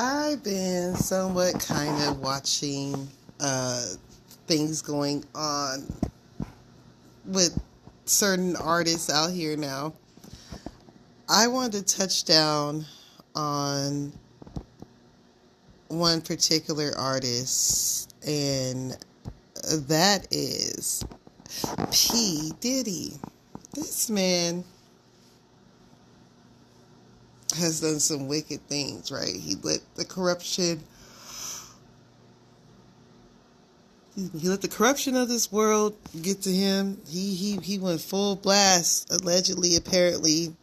I've been somewhat kind of watching uh, things going on with certain artists out here now. I wanted to touch down on one particular artist, and that is P. Diddy. This man has done some wicked things, right? He let the corruption he let the corruption of this world get to him. He he he went full blast, allegedly, apparently,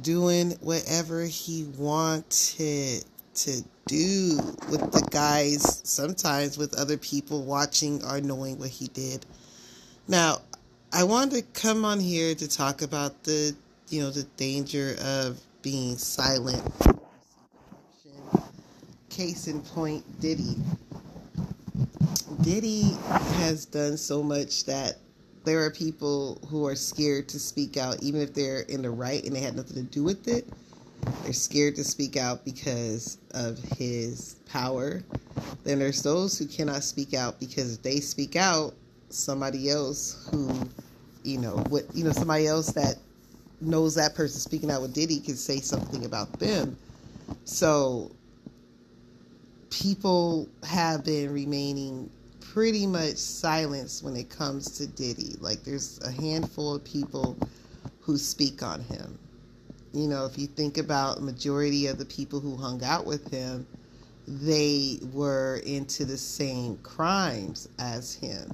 doing whatever he wanted to do with the guys, sometimes with other people watching or knowing what he did. Now, I wanted to come on here to talk about the you know the danger of being silent. Case in point, Diddy. Diddy has done so much that there are people who are scared to speak out, even if they're in the right and they had nothing to do with it. They're scared to speak out because of his power. Then there's those who cannot speak out because if they speak out, somebody else who, you know, what you know, somebody else that knows that person speaking out with Diddy can say something about them. So people have been remaining pretty much silenced when it comes to Diddy. Like there's a handful of people who speak on him. You know, if you think about majority of the people who hung out with him, they were into the same crimes as him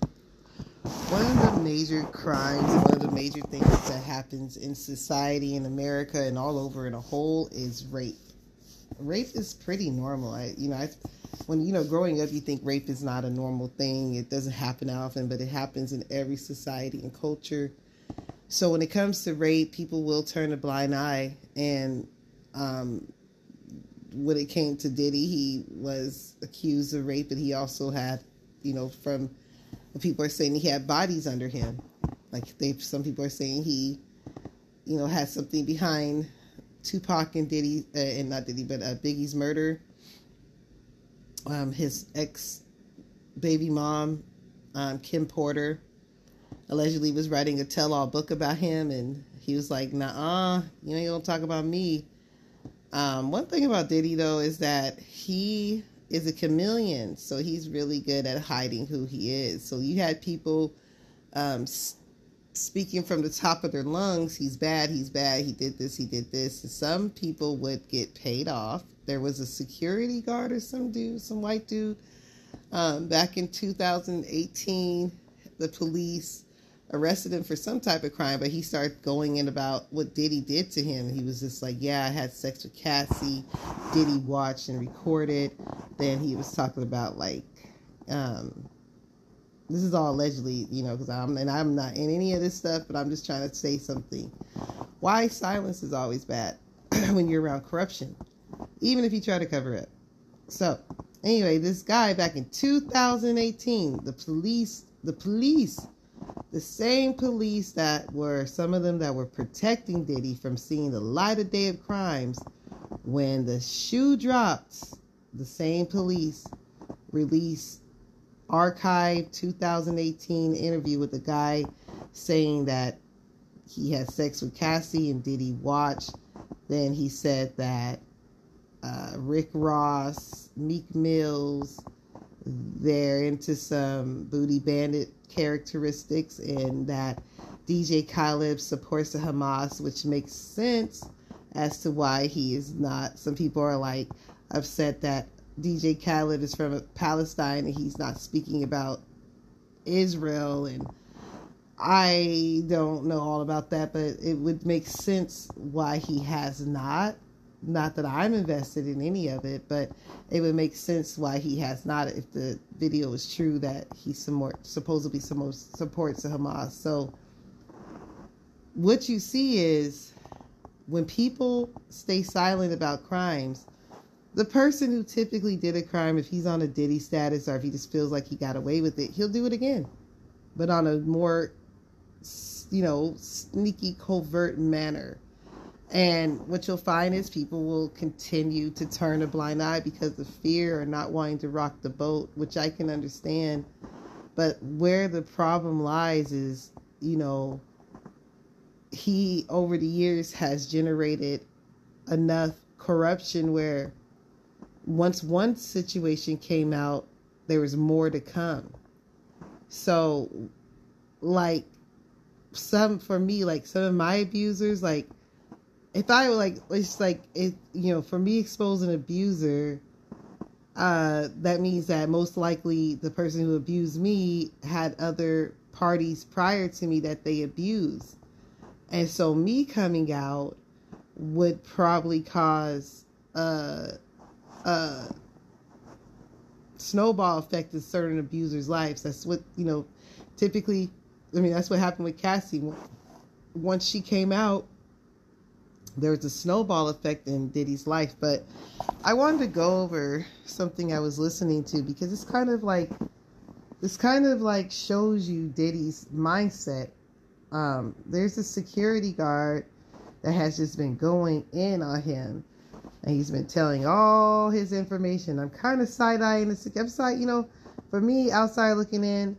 one of the major crimes, one of the major things that happens in society in America and all over in a whole is rape. Rape is pretty normal. I, you know, I, when you know, growing up, you think rape is not a normal thing. It doesn't happen often, but it happens in every society and culture. So when it comes to rape, people will turn a blind eye. And um, when it came to Diddy, he was accused of rape, but he also had, you know, from people are saying he had bodies under him. Like they, some people are saying he, you know, had something behind Tupac and Diddy, uh, and not Diddy, but uh, Biggie's murder. Um, his ex baby mom, um, Kim Porter, allegedly was writing a tell-all book about him, and he was like, "Nah, you ain't gonna talk about me." Um, one thing about Diddy though is that he is a chameleon, so he's really good at hiding who he is. So you had people um, speaking from the top of their lungs, he's bad, he's bad, he did this, he did this. Some people would get paid off. There was a security guard or some dude, some white dude, um, back in 2018. The police arrested him for some type of crime, but he started going in about what Diddy did to him. He was just like, Yeah, I had sex with Cassie. Diddy watched and recorded. Then he was talking about like, um, this is all allegedly, you know, because I'm and I'm not in any of this stuff, but I'm just trying to say something. Why silence is always bad when you're around corruption, even if you try to cover it. So, anyway, this guy back in 2018, the police, the police the same police that were some of them that were protecting Diddy from seeing the light of day of crimes, when the shoe dropped, the same police released archive 2018 interview with the guy saying that he had sex with Cassie and Diddy watch. Then he said that uh, Rick Ross, Meek Mills, they're into some booty bandit characteristics and that DJ Khaled supports the Hamas, which makes sense as to why he is not. Some people are like upset that DJ Khaled is from Palestine and he's not speaking about Israel and I don't know all about that, but it would make sense why he has not. Not that I'm invested in any of it, but it would make sense why he has not if the video is true that he support, supposedly supports Hamas. So, what you see is when people stay silent about crimes, the person who typically did a crime, if he's on a Diddy status or if he just feels like he got away with it, he'll do it again, but on a more, you know, sneaky, covert manner And what you'll find is people will continue to turn a blind eye because of fear or not wanting to rock the boat, which I can understand. But where the problem lies is, you know, he over the years has generated enough corruption where once one situation came out, there was more to come. So, like, some for me, like some of my abusers, like if I like, it's like it, you know, for me exposing an abuser, uh, that means that most likely the person who abused me had other parties prior to me that they abused, and so me coming out would probably cause a, a snowball effect in certain abusers' lives. That's what you know. Typically, I mean, that's what happened with Cassie. Once she came out, there was a snowball effect in Diddy's life. But I wanted to go over something I was listening to because it's kind of like this kind of like shows you Diddy's mindset. Um, there's a security guard that has just been going in on him. And he's been telling all his information. I'm kind of side eyeing the I'm side, you know, for me, outside looking in,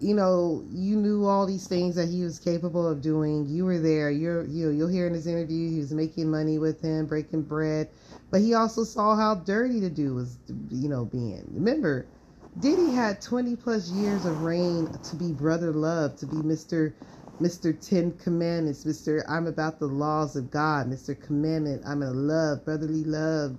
you know, you knew all these things that he was capable of doing. You were there. You're, you you'll hear in his interview he was making money with him, breaking bread. But he also saw how dirty the dude was, you know, being. Remember, Diddy had 20 plus years of reign to be brother love, to be Mr. Mr. Ten Commandments, Mr. I'm about the laws of God, Mr. Commandment, I'm a love, brotherly love,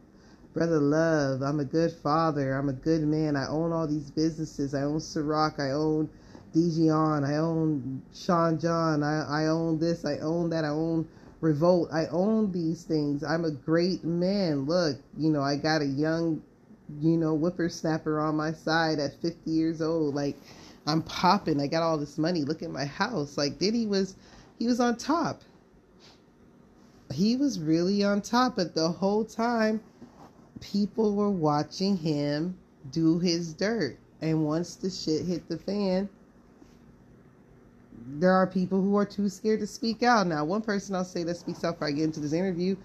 brother love, I'm a good father, I'm a good man, I own all these businesses, I own Ciroc, I own Dijon, I own Sean John, I, I own this, I own that, I own Revolt, I own these things, I'm a great man, look, you know, I got a young, you know, whippersnapper on my side at 50 years old, like, I'm popping. I got all this money. Look at my house. Like Diddy was, he was on top. He was really on top. But the whole time, people were watching him do his dirt. And once the shit hit the fan, there are people who are too scared to speak out. Now, one person I'll say that speaks out before I get into this interview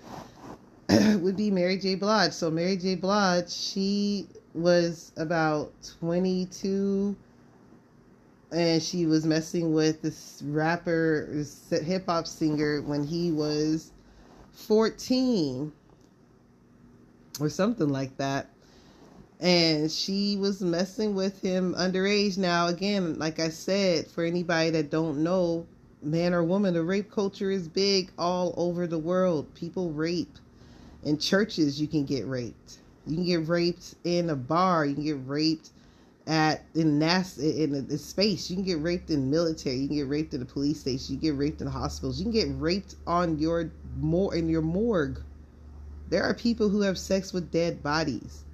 would be Mary J. Blige. So, Mary J. Blige, she was about 22 and she was messing with this rapper, this hip hop singer when he was 14 or something like that. And she was messing with him underage. Now, again, like I said, for anybody that don't know, man or woman, the rape culture is big all over the world. People rape. In churches, you can get raped. You can get raped in a bar. You can get raped at in NASA in, in space. You can get raped in military. You can get raped in a police station. You get raped in hospitals. You can get raped on your more in your morgue. There are people who have sex with dead bodies.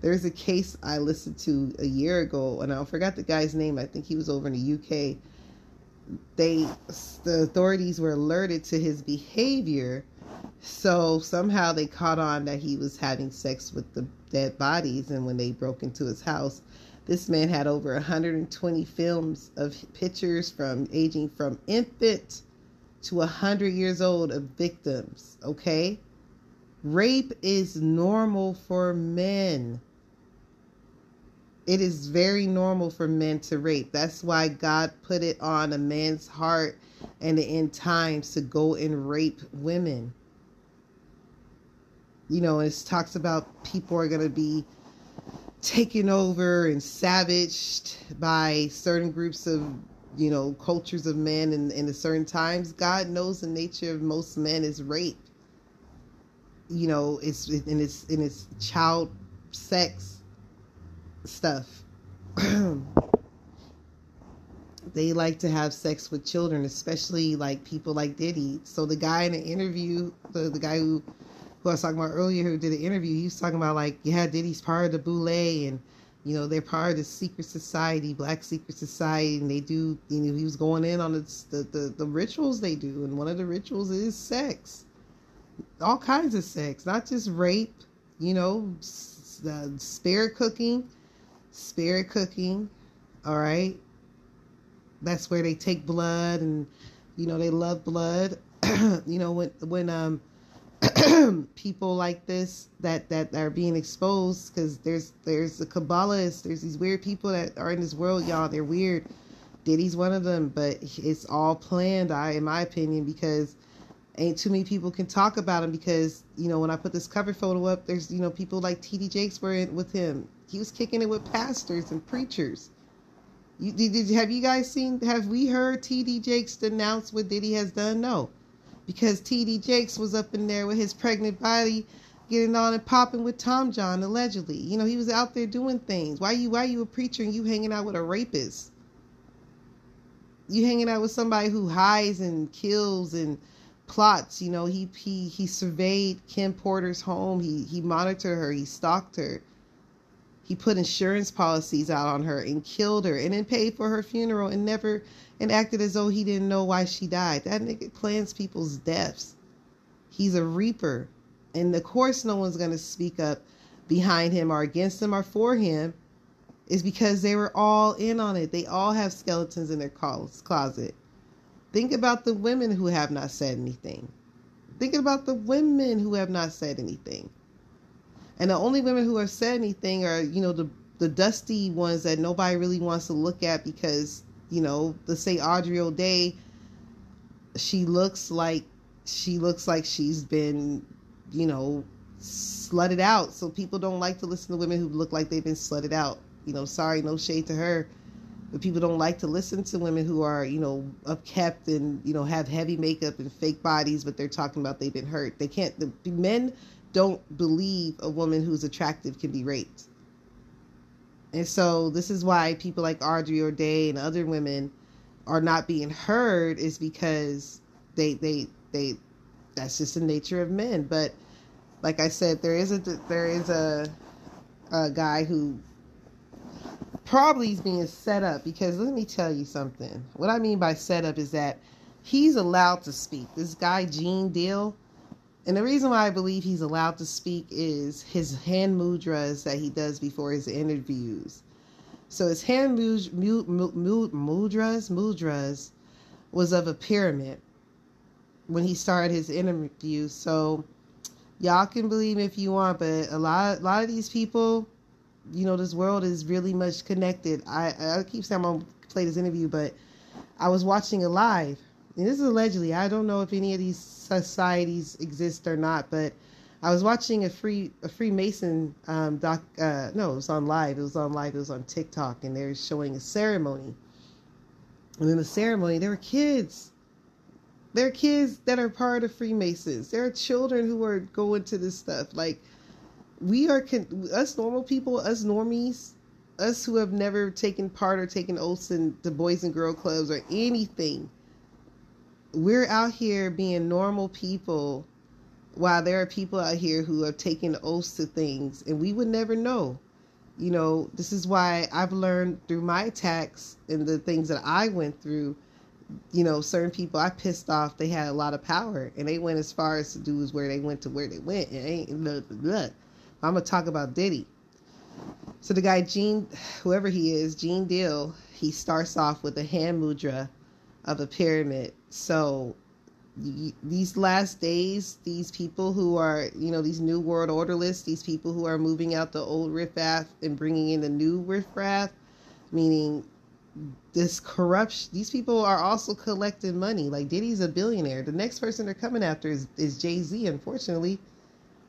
There's a case I listened to a year ago, and I forgot the guy's name. I think he was over in the UK. They, the authorities were alerted to his behavior, so somehow they caught on that he was having sex with the dead bodies. And when they broke into his house, this man had over 120 films of pictures from aging from infant to 100 years old of victims, okay? Rape is normal for men. It is very normal for men to rape. That's why God put it on a man's heart and the end times to go and rape women. You know, it talks about people are going to be taken over and savaged by certain groups of you know cultures of men and in, in certain times god knows the nature of most men is rape you know it's in its in its child sex stuff they like to have sex with children especially like people like diddy so the guy in the interview the, the guy who who I was talking about earlier, who did an interview, he was talking about like, yeah, Diddy's part of the Boule and you know they're part of the secret society, black secret society, and they do. You know, he was going in on the the, the, the rituals they do, and one of the rituals is sex, all kinds of sex, not just rape. You know, the uh, spirit cooking, spirit cooking. All right, that's where they take blood and you know they love blood you know, when when um people like this that that are being exposed because there's there's the Kabbalists, there's these weird people that are in this world, y'all. They're weird. Diddy's one of them, but it's all planned. I, in my opinion, because ain't too many people can talk about him because you know when I put this cover photo up, there's you know people like T.D. Jakes were in, with him. He was kicking it with pastors and preachers. You did, did have you guys seen? Have we heard T.D. Jakes denounce what Diddy has done? No because T.D. Jakes was up in there with his pregnant body getting on and popping with Tom John allegedly. You know, he was out there doing things. Why you why you a preacher and you hanging out with a rapist? You hanging out with somebody who hides and kills and plots, you know, he he he surveyed Kim Porter's home. He he monitored her, he stalked her. He put insurance policies out on her and killed her and then paid for her funeral and never and acted as though he didn't know why she died. That nigga plans people's deaths. He's a reaper. And of course, no one's going to speak up behind him or against him or for him is because they were all in on it. They all have skeletons in their closet. Think about the women who have not said anything. Think about the women who have not said anything. And the only women who have said anything are, you know, the the dusty ones that nobody really wants to look at because you know, let's say Aubrey O'Day, she looks like she looks like she's been, you know, slutted out. So people don't like to listen to women who look like they've been slutted out. You know, sorry, no shade to her. But people don't like to listen to women who are, you know, upkept and, you know, have heavy makeup and fake bodies, but they're talking about they've been hurt. They can't, the men don't believe a woman who's attractive can be raped. And so this is why people like Aubrey O'Day and other women are not being heard is because they they they that's just the nature of men. But like I said, there is a there is a a guy who probably is being set up because let me tell you something. What I mean by set up is that he's allowed to speak. This guy Gene Deal and the reason why I believe he's allowed to speak is his hand mudras that he does before his interviews. So his hand mudras, mudras was of a pyramid when he started his interview. So y'all can believe if you want, but a lot, a lot of these people, you know, this world is really much connected. I, I keep saying I'm gonna play this interview, but I was watching a live and this is allegedly. I don't know if any of these societies exist or not, but I was watching a free a Freemason um, doc. Uh, no, it was on live. It was on live. It was on TikTok, and they were showing a ceremony. And in the ceremony, there were kids. There are kids that are part of Freemasons. There are children who are going to this stuff. Like we are, us normal people, us normies, us who have never taken part or taken oaths in the Boys and Girl Clubs or anything we're out here being normal people while there are people out here who have taken oaths to things and we would never know. You know, this is why I've learned through my attacks and the things that I went through. You know, certain people I pissed off, they had a lot of power and they went as far as to do is where they went to where they went. And ain't look. I'm gonna talk about Diddy. So the guy Gene, whoever he is, Gene Deal, he starts off with a hand mudra of a pyramid. So these last days, these people who are, you know, these new world orderlists, these people who are moving out the old riffraff and bringing in the new riffraff, meaning this corruption, these people are also collecting money. Like Diddy's a billionaire. The next person they're coming after is, is Jay Z, unfortunately.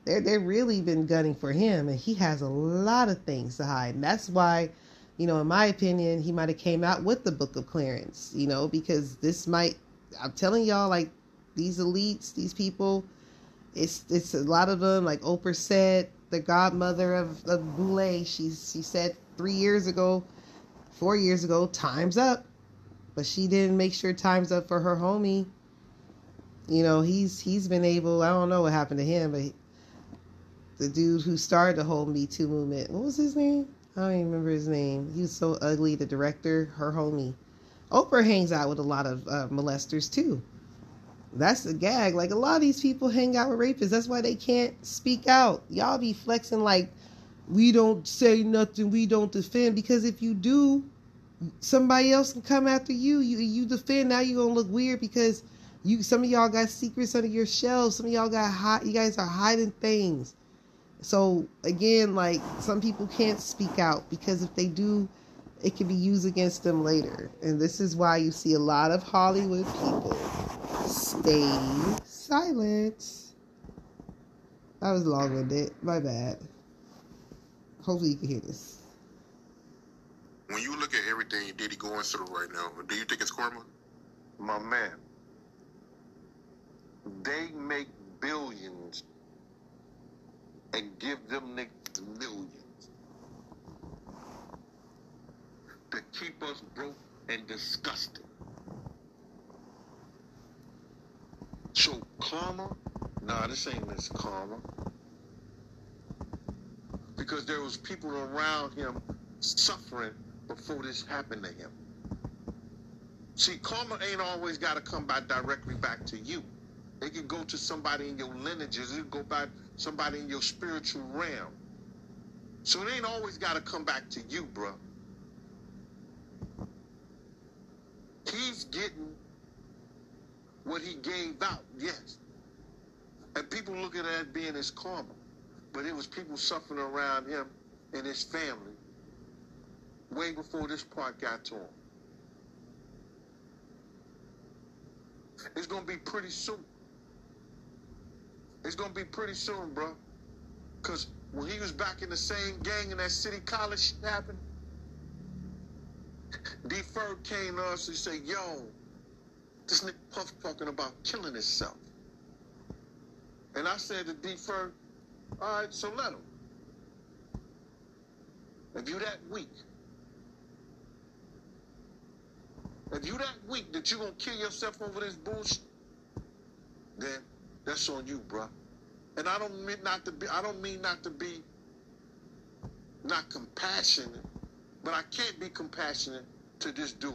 They're, they've really been gunning for him, and he has a lot of things to hide. And that's why you know, in my opinion, he might have came out with the book of clearance, you know, because this might I'm telling y'all like these elites, these people, it's it's a lot of them like Oprah said, the godmother of, of Boule, she she said 3 years ago, 4 years ago, time's up. But she didn't make sure time's up for her homie. You know, he's he's been able, I don't know what happened to him, but he, the dude who started the whole Me Too movement, what was his name? I don't even remember his name. He was so ugly. The director, her homie. Oprah hangs out with a lot of uh, molesters too. That's the gag. Like a lot of these people hang out with rapists. That's why they can't speak out. Y'all be flexing like we don't say nothing, we don't defend. Because if you do, somebody else can come after you. You you defend now. You're gonna look weird because You some of y'all got secrets under your shelves. Some of y'all got hot. You guys are hiding things. So again, like some people can't speak out because if they do, it can be used against them later. And this is why you see a lot of Hollywood people stay silent. That was long winded. My bad. Hopefully you can hear this. When you look at everything Diddy going through right now, do you think it's karma? My man, they make billions and give them niggas millions to keep us broke and disgusted. So karma, nah, this ain't this karma. Because there was people around him suffering before this happened to him. See, karma ain't always got to come back directly back to you. It can go to somebody in your lineages. It can go back somebody in your spiritual realm. So it ain't always got to come back to you, bro. He's getting what he gave out, yes. And people look at that being his karma. But it was people suffering around him and his family way before this part got to him. It's to be pretty soon. It's to be pretty soon, bro. Because when he was back in the same gang in that city college shit happened, D Ferg came to us and said, yo, this nigga Puff talking about killing himself. And I said to D Ferg, all right, so let him. If you that weak, if you that weak that you gonna kill yourself over this bullshit, then that's on you, bro. And I don't mean not to be. I don't mean not to be not compassionate, but I can't be compassionate to this dude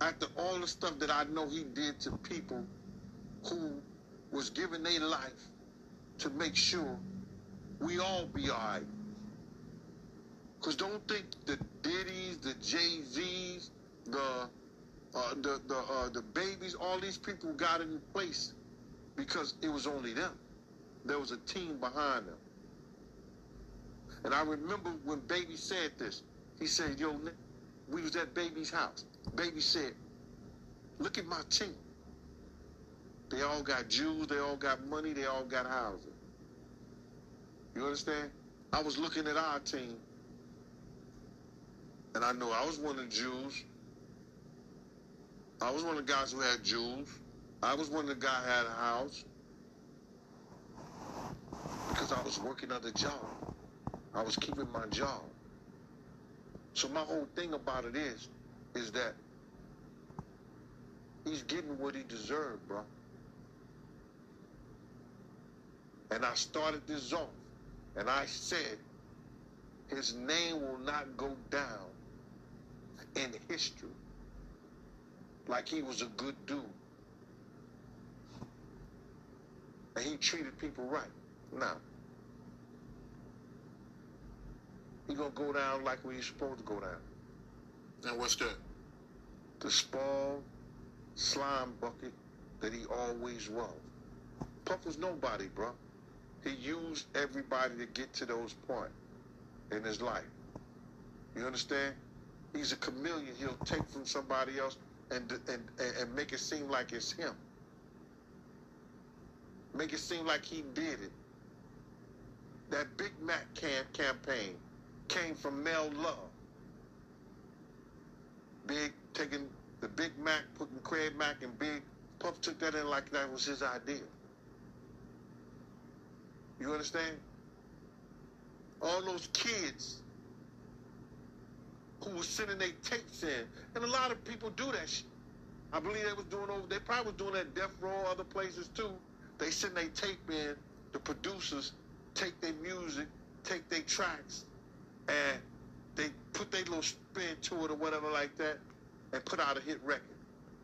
after all the stuff that I know he did to people who was giving their life to make sure we all be all right. Cause don't think the Diddy's, the Jay Z's, the uh, the the uh, the babies, all these people got in place because it was only them. There was a team behind them. And I remember when Baby said this. He said, "Yo, we was at Baby's house. Baby said, look at my team. They all got jewels, they all got money, they all got houses. You understand? I was looking at our team, and I know I was one of the Jews. I was one of the guys who had jewels. I was one of the guys who had a house. Because I was working at a job. I was keeping my job. So my whole thing about it is, is that he's getting what he deserved, bro. And I started this off, and I said, his name will not go down in history like he was a good dude. And he treated people right. Now, he gonna go down like we supposed to go down. And what's that? The small slime bucket that he always was. Puff was nobody, bro. He used everybody to get to those points in his life. You understand? He's a chameleon. He'll take from somebody else and and and make it seem like it's him. Make it seem like he did it. That Big Mac can campaign came from Mel Love. Big taking the Big Mac, putting Craig Mack and Big Puff took that in like that was his idea. You understand? All those kids who were sending their tapes in, and a lot of people do that shit. I believe they was doing over. They probably was doing that Death Row, other places too. They send their tape in. The producers take their music, take their tracks, and they put their little spin to it or whatever like that and put out a hit record.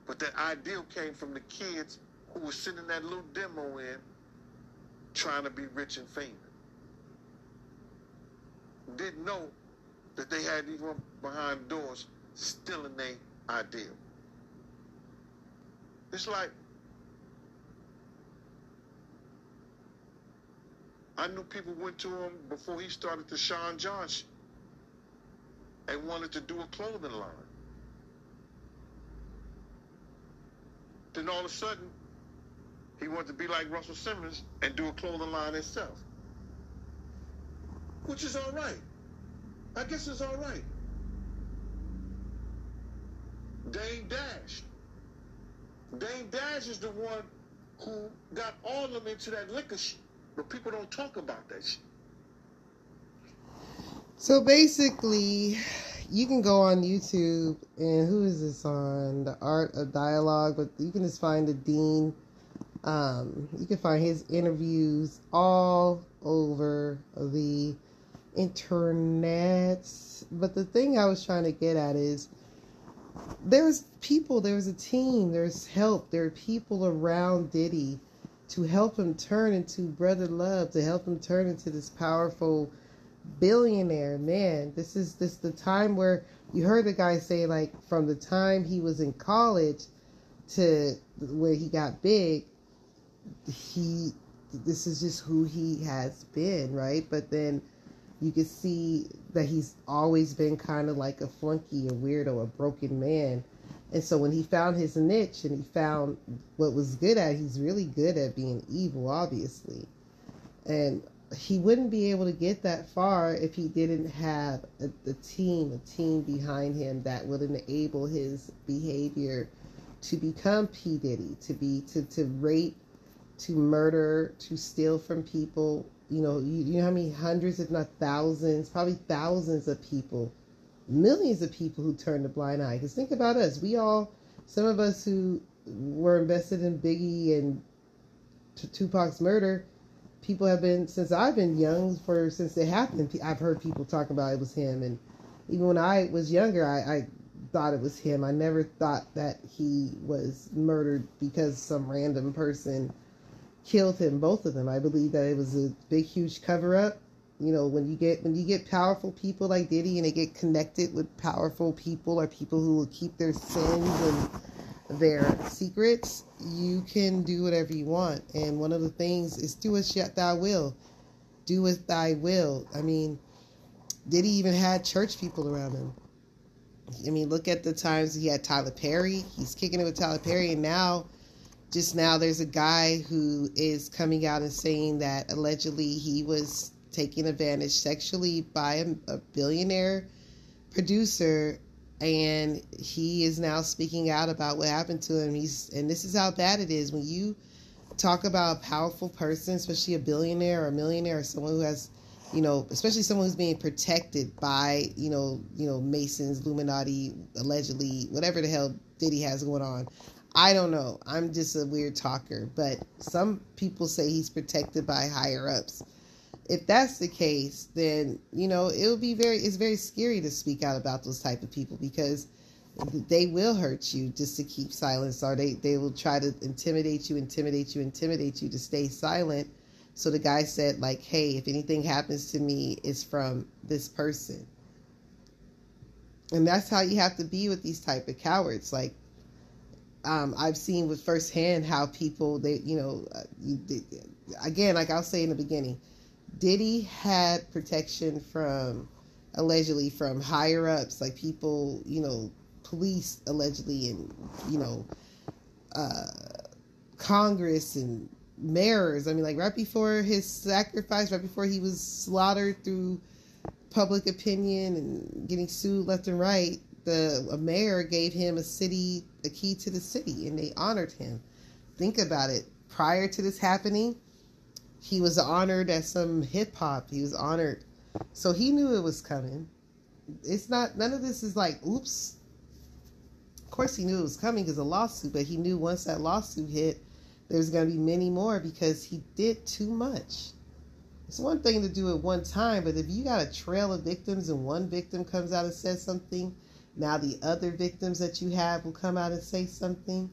But that idea came from the kids who were sending that little demo in trying to be rich and famous. Didn't know that they had these ones behind doors stealing their idea. It's like I knew people went to him before he started the Sean Johnson and wanted to do a clothing line. Then all of a sudden, he wanted to be like Russell Simmons and do a clothing line himself. Which is all right. I guess it's all right. Dame Dash. Dame Dash is the one who got all of them into that liquor shit. But people don't talk about that shit. So basically, you can go on YouTube and who is this on? The Art of Dialogue, but you can just find the Dean. Um, you can find his interviews all over the internet. But the thing I was trying to get at is there's people, there's a team, there's help, there are people around Diddy to help him turn into brother love, to help him turn into this powerful billionaire. Man, this is this the time where you heard the guy say like from the time he was in college to where he got big, he this is just who he has been, right? But then you can see that he's always been kind of like a flunky, a weirdo, a broken man. And so when he found his niche and he found what was good at, he's really good at being evil, obviously. And he wouldn't be able to get that far if he didn't have a, a team, a team behind him that would enable his behavior to become P. Diddy, to be to, to rape, to murder, to steal from people. You know, you, you know how many hundreds, if not thousands, probably thousands of people millions of people who turned a blind eye. Because think about us. We all, some of us who were invested in Biggie and T- Tupac's murder, people have been, since I've been young, for since it happened, I've heard people talk about it was him. And even when I was younger, I, I thought it was him. I never thought that he was murdered because some random person killed him, both of them. I believe that it was a big, huge cover up you know when you get when you get powerful people like diddy and they get connected with powerful people or people who will keep their sins and their secrets you can do whatever you want. And one of the things is do as yet thy will. Do as thy will. I mean did he even had church people around him? I mean look at the times he had tyler perry. He's kicking it with tyler perry. And now just now there's a guy who is coming out and saying that allegedly he was taken advantage sexually by a, a billionaire producer and he is now speaking out about what happened to him. He's and this is how bad it is when you talk about a powerful person, especially a billionaire or a millionaire or someone who has, you know, especially someone who's being protected by, you know, you know, Masons, Illuminati, allegedly, whatever the hell Diddy has going on. I don't know. I'm just a weird talker, but some people say he's protected by higher ups if that's the case, then you know it'll be very it's very scary to speak out about those type of people because they will hurt you just to keep silence or they, they will try to intimidate you, intimidate you, intimidate you to stay silent. So the guy said, like, hey, if anything happens to me, it's from this person. And that's how you have to be with these type of cowards. Like, um, I've seen with firsthand how people, they, you know, uh, you, they, again, like I'll say in the beginning, Diddy had protection from allegedly from higher ups, like people, you know, police allegedly, and you know, uh, Congress and mayors. I mean, like right before his sacrifice, right before he was slaughtered through public opinion and getting sued left and right, the a mayor gave him a city, a key to the city, and they honored him. Think about it. Prior to this happening, he was honored at some hip hop. He was honored. So he knew it was coming. It's not, none of this is like, oops. Of course, he knew it was coming because a lawsuit, but he knew once that lawsuit hit, there's going to be many more because he did too much. It's one thing to do it one time, but if you got a trail of victims and one victim comes out and says something, now the other victims that you have will come out and say something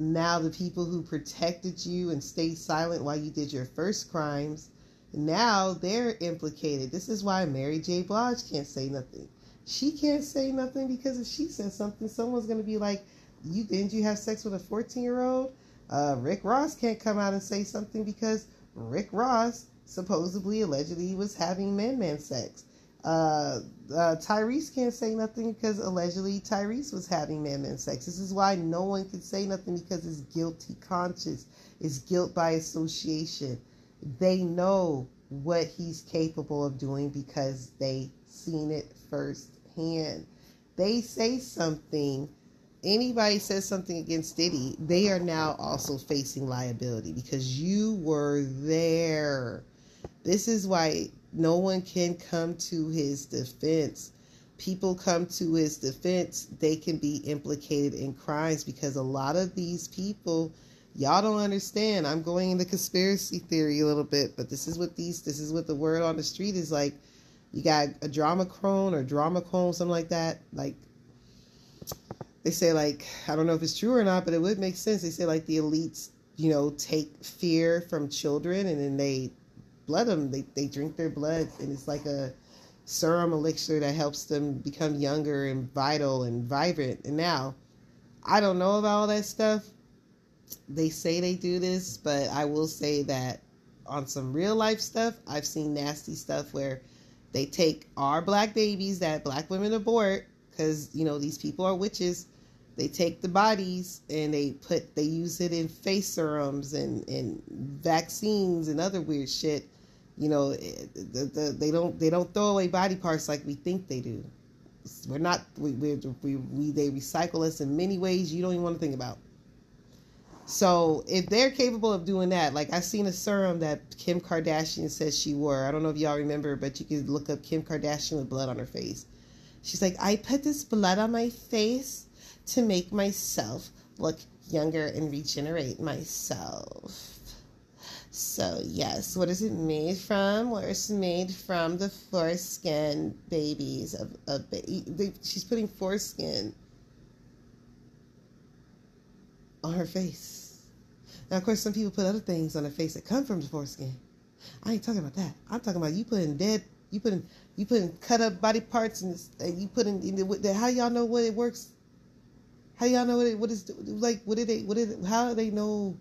now the people who protected you and stayed silent while you did your first crimes, now they're implicated. This is why Mary J. Blige can't say nothing. She can't say nothing because if she says something, someone's going to be like, "You didn't you have sex with a 14 year old?" Uh, Rick Ross can't come out and say something because Rick Ross supposedly, allegedly was having man man sex. Uh, uh, Tyrese can't say nothing because allegedly Tyrese was having man man sex. This is why no one can say nothing because it's guilty conscience, it's guilt by association. They know what he's capable of doing because they seen it firsthand. They say something, anybody says something against Diddy, they are now also facing liability because you were there. This is why no one can come to his defense. People come to his defense, they can be implicated in crimes because a lot of these people y'all don't understand. I'm going into conspiracy theory a little bit, but this is what these this is what the word on the street is like. You got a drama crone or drama clone, something like that. Like they say, like I don't know if it's true or not, but it would make sense. They say like the elites, you know, take fear from children and then they blood them. They they drink their blood, and it's like a serum elixir that helps them become younger and vital and vibrant. And now, I don't know about all that stuff. They say they do this, but I will say that on some real life stuff, I've seen nasty stuff where they take our black babies that black women abort because you know these people are witches they take the bodies and they put they use it in face serums and and vaccines and other weird shit you know eh, the, the, they don't they don't throw away body parts like we think they do we're not we we we, we they recycle us in many ways you don't even want to think about so if they're capable of doing that, like i've seen a serum that Kim Kardashian says she wore. I don't know if y'all remember, but you could look up Kim Kardashian with blood on her face. She's like, I put this blood on my face to make myself look younger and regenerate myself. So yes, what is it made from? Well, it's made from the foreskin babies of a baby. She's putting foreskin on her face. Now, of course, some people put other things on their face that come from the foreskin. I ain't talking about that. I'm talking about you putting dead, you putting, you putting cut up body parts and, you putting. in How y'all know what it works? How y'all know what it what is like? What did they? What did? How do they know?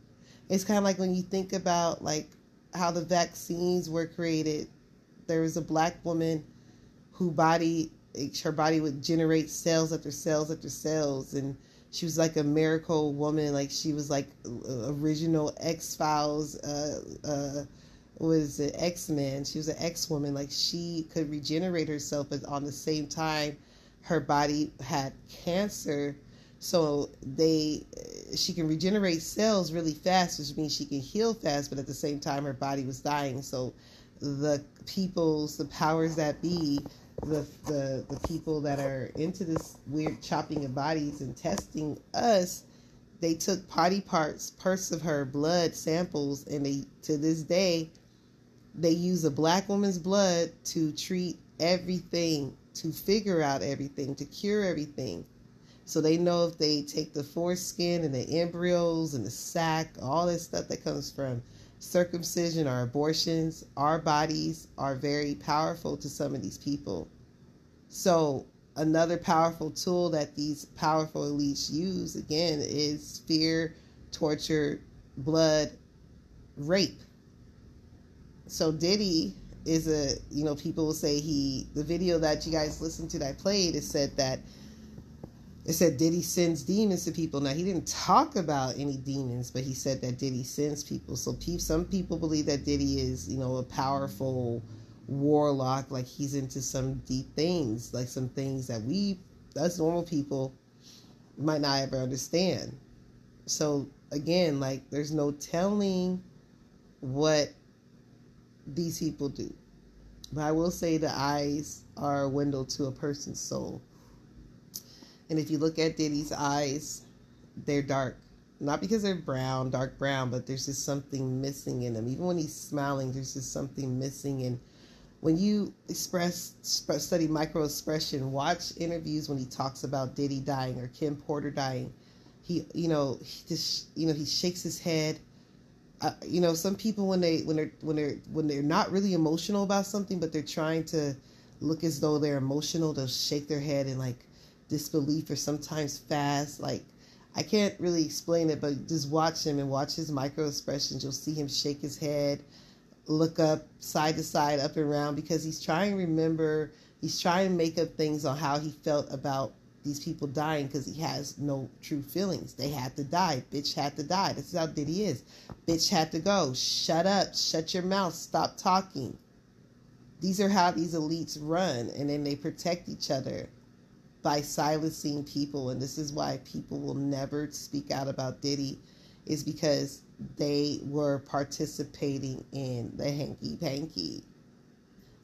It's kind of like when you think about like how the vaccines were created. There was a black woman who body her body would generate cells after cells after cells and she was like a miracle woman like she was like original x files uh uh was an x-men she was an x-woman like she could regenerate herself but on the same time her body had cancer so they she can regenerate cells really fast which means she can heal fast but at the same time her body was dying. So the peoples the powers that be the, the the people that are into this weird chopping of bodies and testing us they took body parts parts of her blood samples and they to this day they use a black woman's blood to treat everything to figure out everything to cure everything so they know if they take the foreskin and the embryos and the sac all this stuff that comes from circumcision or abortions, our bodies are very powerful to some of these people. So, another powerful tool that these powerful elites use again is fear, torture, blood, rape. So, Diddy is a, you know, people will say he, the video that you guys listened to that I played, it said that it said Diddy sends demons to people. Now he didn't talk about any demons, but he said that Diddy sends people. So some people believe that Diddy is, you know, a powerful warlock, like he's into some deep things, like some things that we, us normal people, might not ever understand. So again, like there's no telling what these people do. But I will say the eyes are a window to a person's soul. And if you look at Diddy's eyes, they're dark. Not because they're brown, dark brown, but there's just something missing in them. Even when he's smiling, there's just something missing. And when you express study micro expression, watch interviews when he talks about Diddy dying or Kim Porter dying. He, you know, he just, you know, he shakes his head. Uh, you know, some people when they when they're when they're when they're not really emotional about something, but they're trying to look as though they're emotional, they'll shake their head and like disbelief or sometimes fast. Like I can't really explain it, but just watch him and watch his micro expressions. You'll see him shake his head look up side to side, up and around because he's trying to remember. He's trying to make up things on how he felt about these people dying because he has no true feelings. They had to die. Bitch had to die. This is how Diddy is. Bitch had to go. Shut up. Shut your mouth. Stop talking. These are how these elites run, and then they protect each other by silencing people. And this is why people will never speak out about Diddy, is because they were participating in the hanky panky,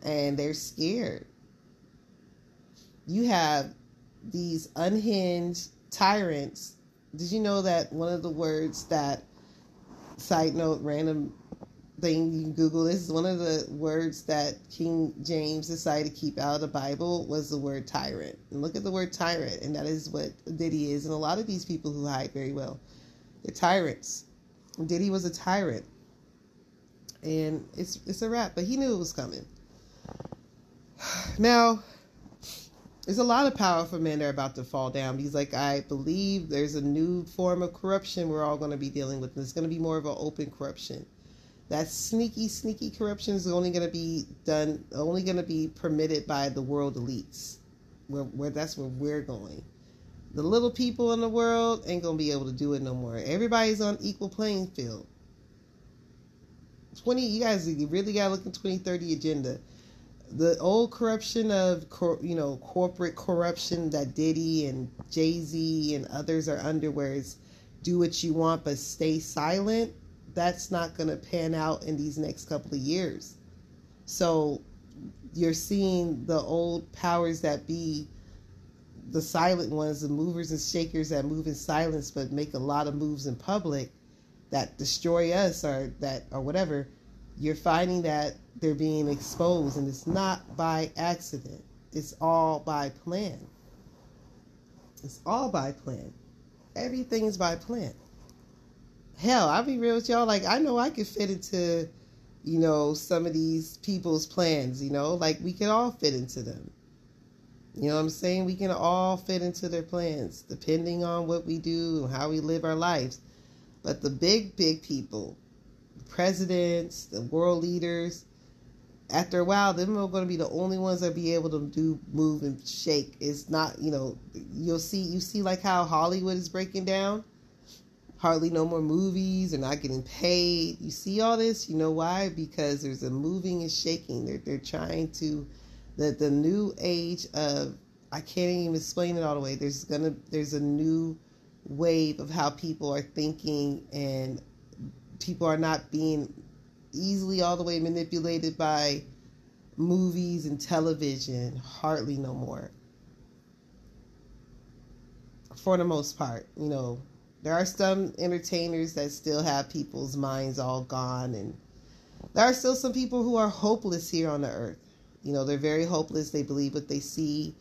and they're scared. You have these unhinged tyrants. Did you know that one of the words that, side note, random thing you can Google this, is one of the words that King James decided to keep out of the Bible was the word tyrant. And look at the word tyrant, and that is what Diddy is. And a lot of these people who hide very well, they're tyrants. Diddy was a tyrant. And it's it's a wrap, but he knew it was coming. Now, there's a lot of powerful men that are about to fall down. He's like, I believe there's a new form of corruption we're all going to be dealing with. And it's going to be more of an open corruption. That sneaky, sneaky corruption is only going to be done, only going to be permitted by the world elites. Where, where that's where we're going. The little people in the world ain't going to be able to do it no more. Everybody's on equal playing field. 20, you guys you really got to look at 2030 agenda the old corruption of you know corporate corruption that Diddy and Jay Z and others are under, where it's do what you want but stay silent. That's not going to pan out in these next couple of years. So you're seeing the old powers that be, the silent ones, the movers and shakers that move in silence but make a lot of moves in public that destroy us or that or whatever. You're finding that they're being exposed, and it's not by accident. It's all by plan. It's all by plan. Everything is by plan. Hell, I'll be real with y'all. Like, I know I could fit into, you know, some of these people's plans, you know, like we can all fit into them. You know what I'm saying? We can all fit into their plans depending on what we do and how we live our lives. But the big, big people, the presidents, the world leaders, after a while, them are going to be the only ones that be able to do move and shake. It's not, you know, you'll see, you see like how Hollywood is breaking down. Hardly no more movies. They're not getting paid. You see all this. You know why? Because there's a moving and shaking. They're they're trying to, the the new age of I can't even explain it all the way. There's gonna there's a new wave of how people are thinking and people are not being easily all the way manipulated by movies and television. Hardly no more. For the most part, you know, there are some entertainers that still have people's minds all gone, and there are still some people who are hopeless here on the earth. You know, they're very hopeless. They believe what they see.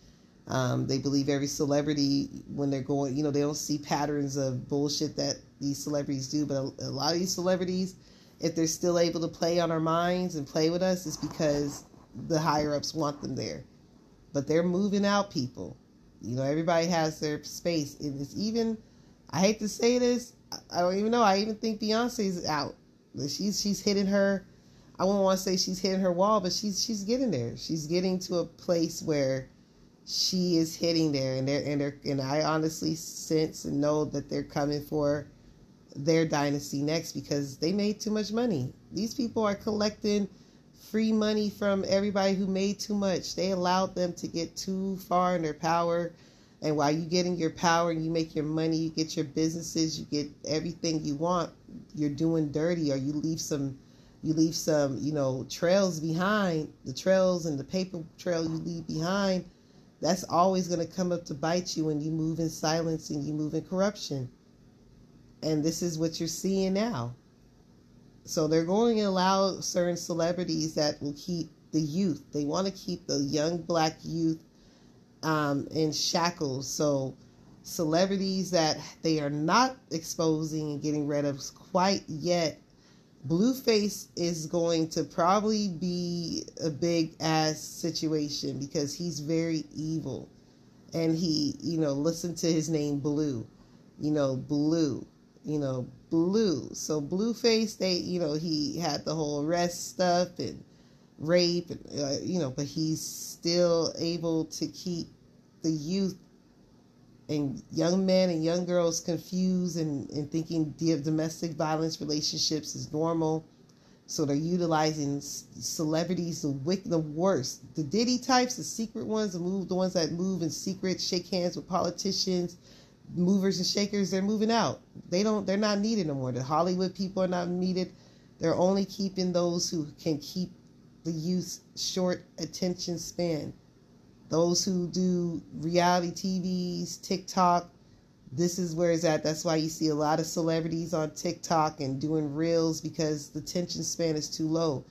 Um, they believe every celebrity when they're going, you know, they don't see patterns of bullshit that these celebrities do. But a, a lot of these celebrities, if they're still able to play on our minds and play with us, it's because the higher ups want them there. But they're moving out people. You know, everybody has their space. And it's even, I hate to say this, I don't even know. I even think Beyonce's out. She's she's hitting her. I wouldn't want to say she's hitting her wall, but she's she's getting there. She's getting to a place where she is hitting there, and they're and they're and I honestly sense and know that they're coming for their dynasty next because they made too much money. These people are collecting free money from everybody who made too much. They allowed them to get too far in their power. And while you get in your power and you make your money, you get your businesses, you get everything you want, you're doing dirty or you leave some you leave some, you know, trails behind, the trails and the paper trail you leave behind, that's always going to come up to bite you when you move in silence and you move in corruption. And this is what you're seeing now. So they're going to allow certain celebrities that will keep the youth. They want to keep the young black youth um, in shackles. So celebrities that they are not exposing and getting rid of quite yet. Blueface is going to probably be a big ass situation because he's very evil. And he, you know, listen to his name Blue. You know, Blue you know, Blue. So Blueface, they, you know, he had the whole arrest stuff and rape, uh, you know, but he's still able to keep the youth and young men and young girls confused and, and thinking domestic violence relationships is normal. So they're utilizing celebrities, the wick, the worst, the Diddy types, the secret ones, the move, the ones that move in secret, shake hands with politicians, movers and shakers. They're moving out. They don't. They're not needed no more. The Hollywood people are not needed. They're only keeping those who can keep the youth short attention span those who do reality TVs, TikTok, this is where it's at. That's why you see a lot of celebrities on TikTok and doing reels because the attention span is too low.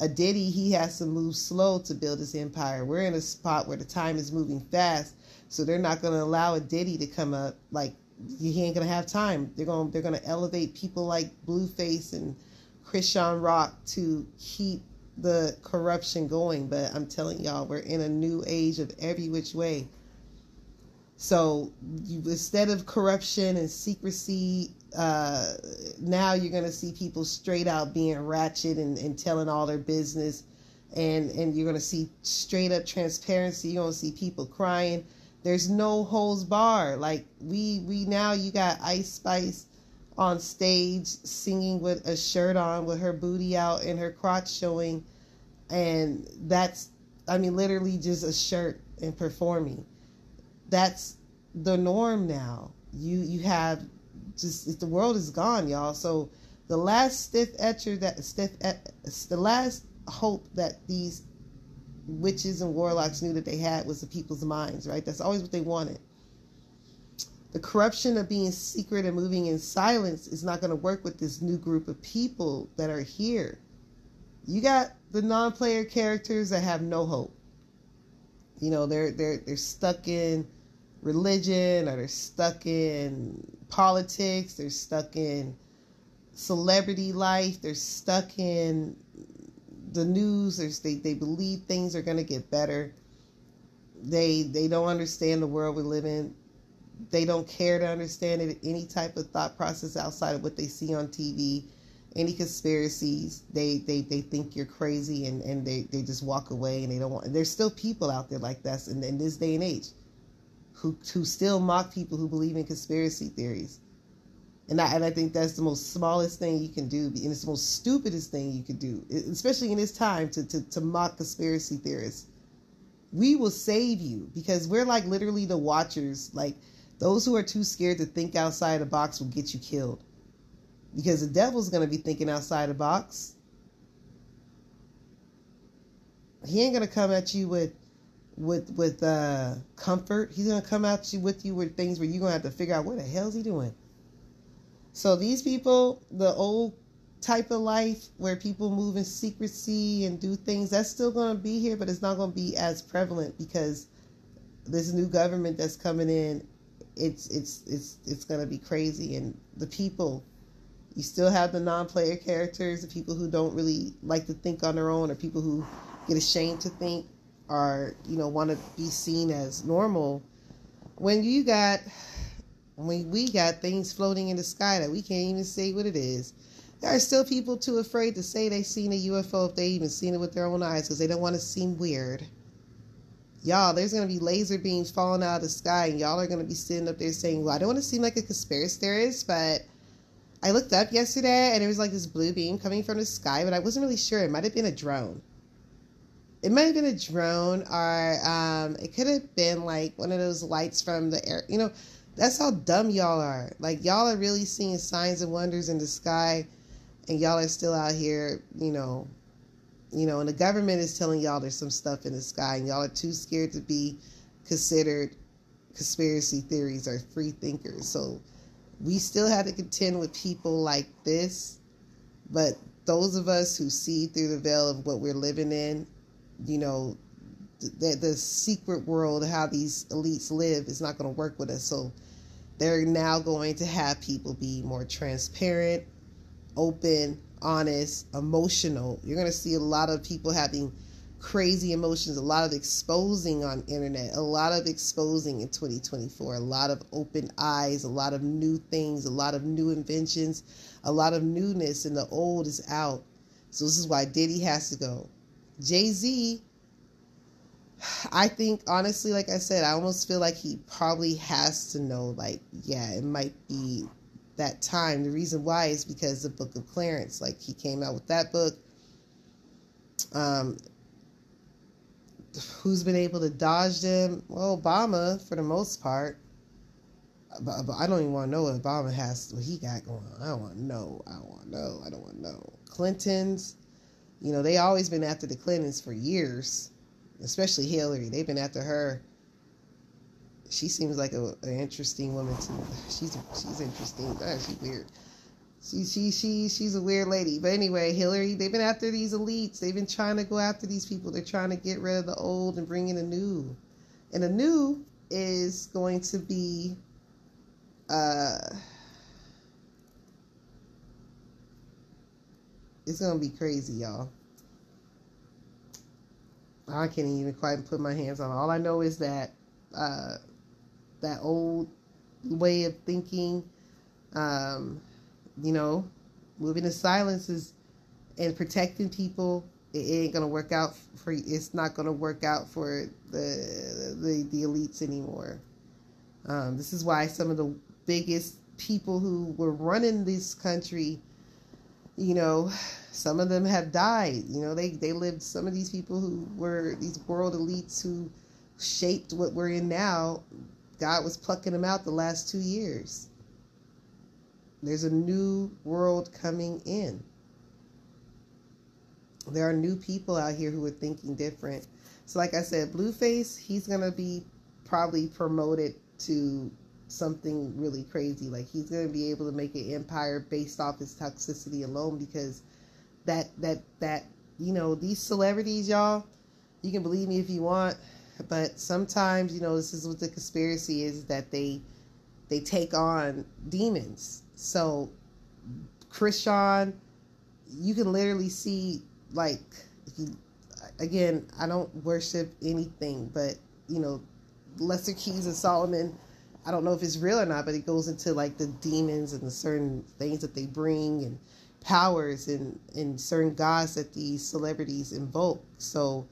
A Diddy, he has to move slow to build his empire. We're in a spot where the time is moving fast, so they're not going to allow a Diddy to come up. Like he ain't going to have time. They're going they're going to elevate people like Blueface and Chrisean Rock to keep the corruption going, but I'm telling y'all, we're in a new age of every which way. So you, instead of corruption and secrecy, uh, now you're going to see people straight out being ratchet and, and telling all their business. And, and you're going to see straight up transparency. You're going to see people crying. There's no holds bar. Like we, we now, you got Ice Spice on stage singing with a shirt on with her booty out and her crotch showing and that's i mean literally just a shirt and performing. That's the norm now. You you have just the world is gone y'all. So the last stiff etcher that stiff the last hope that these witches and warlocks knew that they had was the people's minds right? That's always what they wanted. The corruption of being secret and moving in silence is not going to work with this new group of people that are here. You got the non-player characters that have no hope. You know, they're they're they're stuck in religion or they're stuck in politics, they're stuck in celebrity life, they're stuck in the news, they they believe things are going to get better. They they don't understand the world we live in they don't care to understand it, any type of thought process outside of what they see on TV, any conspiracies. They they, they think you're crazy and, and they, they just walk away and they don't want. There's still people out there like that in, in this day and age who who still mock people who believe in conspiracy theories. And I, and I think that's the most smallest thing you can do, and it's the most stupidest thing you can do, especially in this time to, to, to mock conspiracy theorists. We will save you because we're like literally the watchers. Like those who are too scared to think outside the box will get you killed. Because the devil's going to be thinking outside the box. He ain't going to come at you with with with uh, comfort. He's going to come at you with you with things where you're going to have to figure out what the hell is he doing. So these people, the old type of life where people move in secrecy and do things, that's still going to be here, but it's not going to be as prevalent because this new government that's coming in it's it's it's it's gonna be crazy. And the people, you still have the non-player characters, the people who don't really like to think on their own, or people who get ashamed to think, or you know want to be seen as normal. When you got when we got things floating in the sky that we can't even say what it is. There are still people too afraid to say they've seen a UFO if they even seen it with their own eyes because they don't want to seem weird y'all, there's going to be laser beams falling out of the sky, and y'all are going to be sitting up there saying, well, I don't want to seem like a conspiracy theorist, but I looked up yesterday and it was like this blue beam coming from the sky, but I wasn't really sure. It might have been a drone. It might have been a drone, or um, it could have been like one of those lights from the air. You know, that's how dumb y'all are. Like, y'all are really seeing signs and wonders in the sky, and y'all are still out here, you know, you know, and the government is telling y'all there's some stuff in the sky, and y'all are too scared to be considered conspiracy theories or free thinkers. So we still have to contend with people like this, but those of us who see through the veil of what we're living in, you know, the, the secret world, how these elites live, is not going to work with us. So they're now going to have people be more transparent, open, honest, emotional. You're going to see a lot of people having crazy emotions, a lot of exposing on internet, a lot of exposing in 2024, a lot of open eyes, a lot of new things, a lot of new inventions, a lot of newness, and the old is out. So this is why Diddy has to go. Jay Z, I think honestly, like I said, I almost feel like he probably has to know, like, yeah, it might be that time. The reason why is because the Book of Clarence, like he came out with that book. Um, who's been able to dodge them? Well, Obama for the most part. But, but I don't even want to know what Obama has, what he got going on. I don't want to know. I don't want to know. I don't want to know. Clintons, you know, they always been after the Clintons for years, especially Hillary. They've been after her. She seems like a, an interesting woman too. She's she's interesting. Oh, she's weird. She she she she's a weird lady. But anyway, Hillary, they've been after these elites. They've been trying to go after these people. They're trying to get rid of the old and bring in a new. And the new is going to be uh it's gonna be crazy, y'all. I can't even quite put my hands on. it. All I know is that uh, that old way of thinking, um, you know, moving in silence is and protecting people. It ain't gonna work out for. It's not gonna work out for the the, the elites anymore. Um, this is why some of the biggest people who were running this country, you know, some of them have died. You know, they, they lived, some of these people who were these world elites who shaped what we're in now, God was plucking them out the last two years. There's a new world coming in. There are new people out here who are thinking different. So, like I said, Blueface, he's going to be probably promoted to something really crazy. Like, he's going to be able to make an empire based off his toxicity alone because that that that you know these celebrities y'all you can believe me if you want but sometimes you know this is what the conspiracy is that they they take on demons so Chrisean you can literally see like again I don't worship anything but you know lesser keys of Solomon I don't know if it's real or not but it goes into like the demons and the certain things that they bring and powers and, and certain gods that these celebrities invoke. So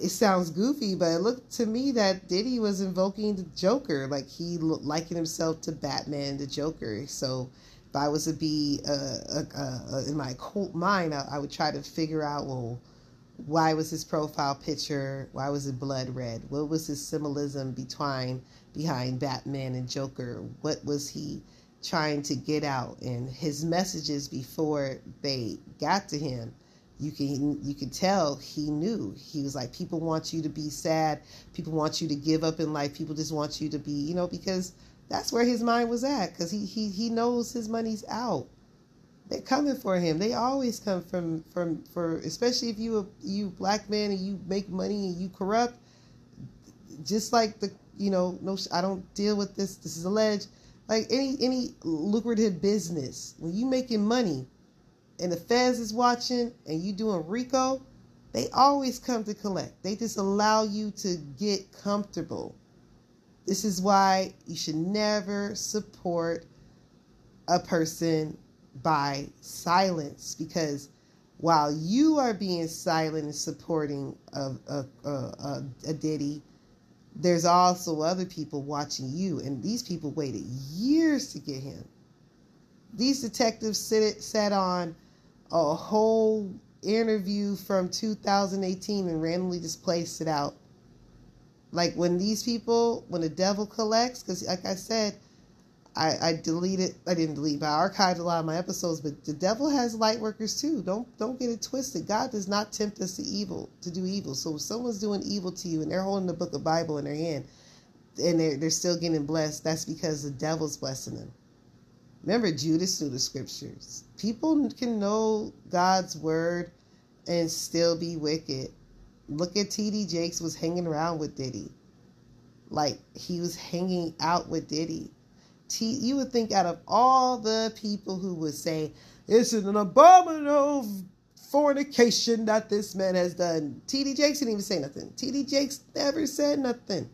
it sounds goofy, but it looked to me that Diddy was invoking the Joker, like he likened himself to Batman, the Joker. So if I was to be uh, uh, uh, in my cult mind, I, I would try to figure out, well, why was his profile picture? Why was it blood red? What was his symbolism between behind Batman and Joker? What was he? trying to get out and his messages before they got to him you can you can tell he knew. He was like people want you to be sad. People want you to give up in life. People just want you to be you know because that's where his mind was at because he, he he knows his money's out. They're coming for him. They always come from from for especially if you a you black man and you make money and you corrupt just like the you know no i don't deal with this. This is alleged. Like any any lucrative business, when you making money and the feds is watching and you doing RICO, they always come to collect. They just allow you to get comfortable. This is why you should never support a person by silence because while you are being silent and supporting a, a, a, a, Diddy, there's also other people watching you, and these people waited years to get him. These detectives sit, sat on a whole interview from 2018 and randomly just placed it out. Like when these people, when the devil collects, because like I said, I, I deleted I didn't delete but I archived a lot of my episodes, but the devil has light workers too. Don't don't get it twisted. God does not tempt us to evil to do evil. So if someone's doing evil to you and they're holding the book of Bible in their hand and they're they're still getting blessed, that's because the devil's blessing them. Remember Judas knew the scriptures. People can know God's word and still be wicked. Look at TD Jakes was hanging around with Diddy. Like he was hanging out with Diddy T, you would think out of all the people who would say it's an abominable fornication that this man has done. TD Jakes didn't even say nothing. TD Jakes never said nothing.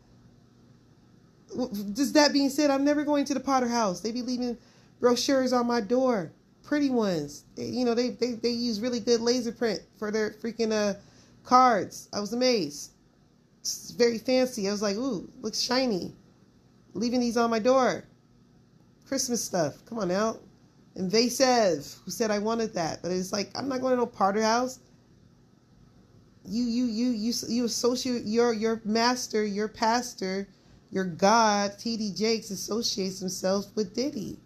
Just that being said, I'm never going to the Potter house. They be leaving brochures on my door, pretty ones. You know, they, they they use really good laser print for their freaking uh cards. I was amazed. It's very fancy. I was like, ooh, looks shiny. Leaving these on my door. Christmas stuff. Come on out. Invasive, who said I wanted that, but it's like I'm not going to no Potter house. You you you you you associate your your master, your pastor, your God, TD Jakes associates himself with Diddy.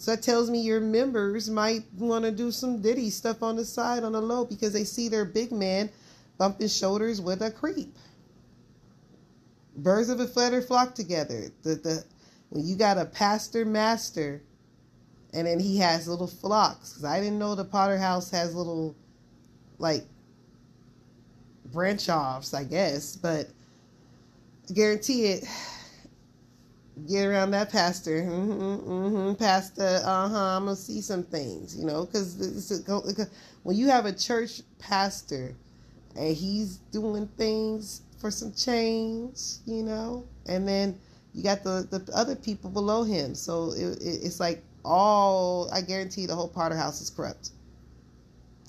So that tells me your members might want to do some Diddy stuff on the side on the low because they see their big man bumping shoulders with a creep. Birds of a feather flock together. The the when you got a pastor master and then he has little flocks because I didn't know the Potter House has little like branch offs, I guess, but I guarantee it. Get around that pastor, mm-hmm, mm-hmm, pastor. Uh huh. I'm gonna see some things, you know, because when you have a church pastor and he's doing things for some change, you know, and then you got the the other people below him, so it, it, it's like all. I guarantee the whole Potter house is corrupt,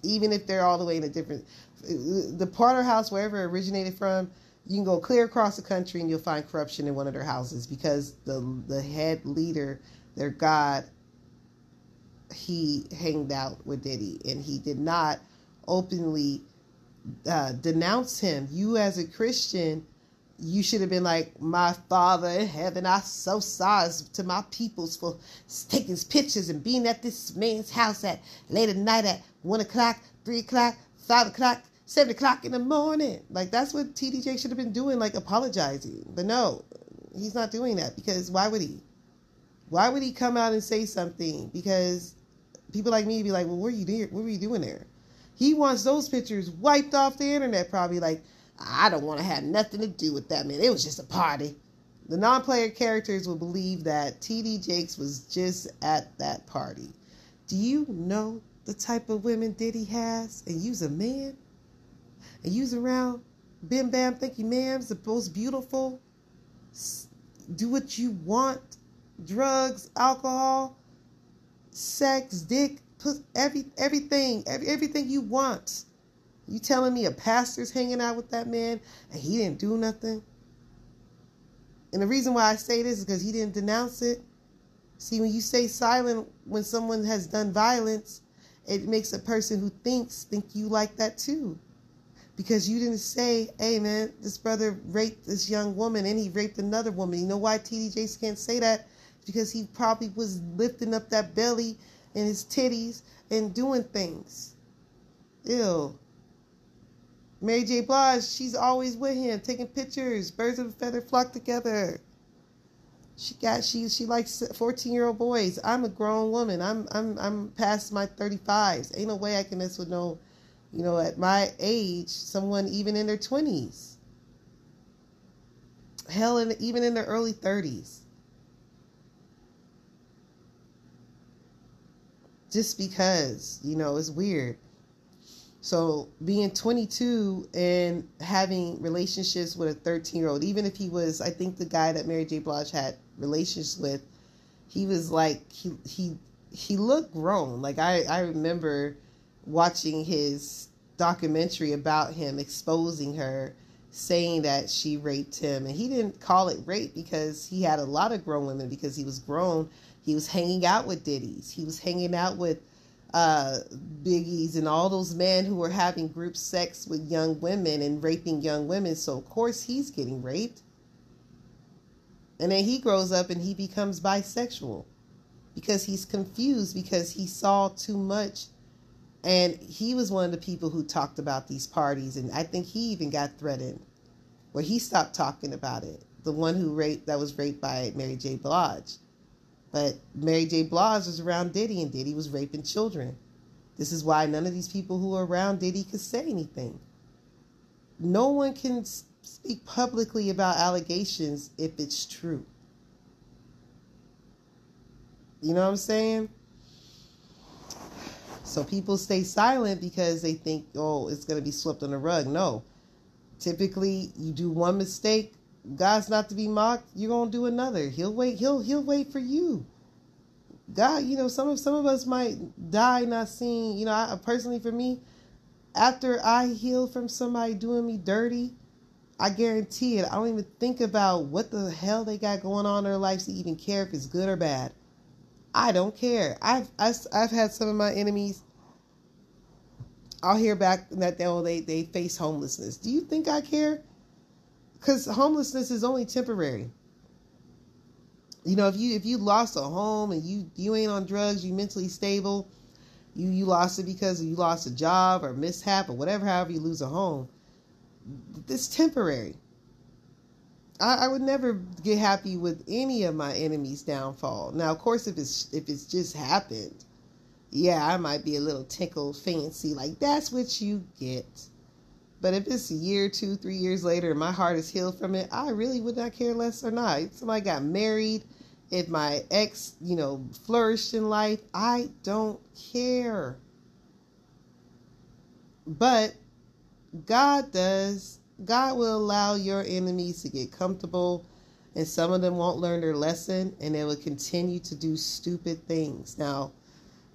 even if they're all the way in a different. The Potter house, wherever it originated from, you can go clear across the country and you'll find corruption in one of their houses because the the head leader, their god, he hanged out with Diddy and he did not openly uh, denounce him. You as a Christian, you should have been like, my Father in heaven, I so sorry to my peoples for taking pictures and being at this man's house at late at night at one o'clock, three o'clock, five o'clock, seven o'clock in the morning. Like that's what TDJ should have been doing, like apologizing. But no, he's not doing that because why would he? Why would he come out and say something? Because people like me be like, well, what are you doing? What were you doing there? He wants those pictures wiped off the internet. Probably like, I don't want to have nothing to do with that man. It was just a party. The non-player characters will believe that TD Jakes was just at that party. Do you know the type of women Diddy has? And you's a man? And use around bim bam thank you ma'am's the most beautiful. Do what you want drugs alcohol sex dick put every everything every, everything you want. You telling me a pastor's hanging out with that man and he didn't do nothing? And the reason why i say this is because he didn't denounce it. See when you say silent when someone has done violence it makes a person who thinks think you like that too because you didn't say, hey man, this brother raped this young woman and he raped another woman. You know why TD Jakes can't say that? Because he probably was lifting up that belly and his titties and doing things. Ew. Mary J. Blige, she's always with him, taking pictures. Birds of a feather flock together. She got she she likes fourteen year old boys. I'm a grown woman. I'm I'm I'm past my thirty fives. Ain't no way I can mess with no you know, at my age, someone even in their 20s, hell, in, even in their early 30s. Just because, you know, it's weird. So being 22 and having relationships with a 13 year old, even if he was, I think the guy that Mary J. Blige had relations with, he was like he he he looked grown. Like I I remember watching his documentary about him exposing her saying that she raped him. And he didn't call it rape because he had a lot of grown women because he was grown. He was hanging out with diddy's. He was hanging out with uh, biggies and all those men who were having group sex with young women and raping young women. So of course he's getting raped. And then he grows up and he becomes bisexual because he's confused because he saw too much and he was one of the people who talked about these parties, and I think he even got threatened, where he stopped talking about it. The one who raped that was raped by Mary J. Blige, but Mary J. Blige was around Diddy, and Diddy was raping children. This is why none of these people who are around Diddy could say anything. No one can speak publicly about allegations if it's true. You know what I'm saying? So people stay silent because they think, oh, it's going to be swept on the rug. No. Typically, you do one mistake, God's not to be mocked, you're going to do another. He'll wait, he'll he'll wait for you. God, you know, some of some of us might die not seeing, you know, I, personally for me, after I heal from somebody doing me dirty, I guarantee it, I don't even think about what the hell they got going on in their lives to even care if it's good or bad. I don't care. I've I've, I've had some of my enemies. I'll hear back that they oh, they they face homelessness. Do you think I care? Because homelessness is only temporary. You know, if you if you lost a home and you you ain't on drugs, you mentally stable, you you lost it because you lost a job or mishap or whatever. However, you lose a home, it's temporary. I, I would never get happy with any of my enemies' downfall. Now, of course, if it's if it's just happened, yeah, I might be a little tickled fancy, like that's what you get. But if it's a year, two, three years later, and my heart is healed from it, I really would not care less or not. If somebody got married, if my ex, you know, flourished in life, I don't care. But God does. God will allow your enemies to get comfortable, and some of them won't learn their lesson, and they will continue to do stupid things. Now,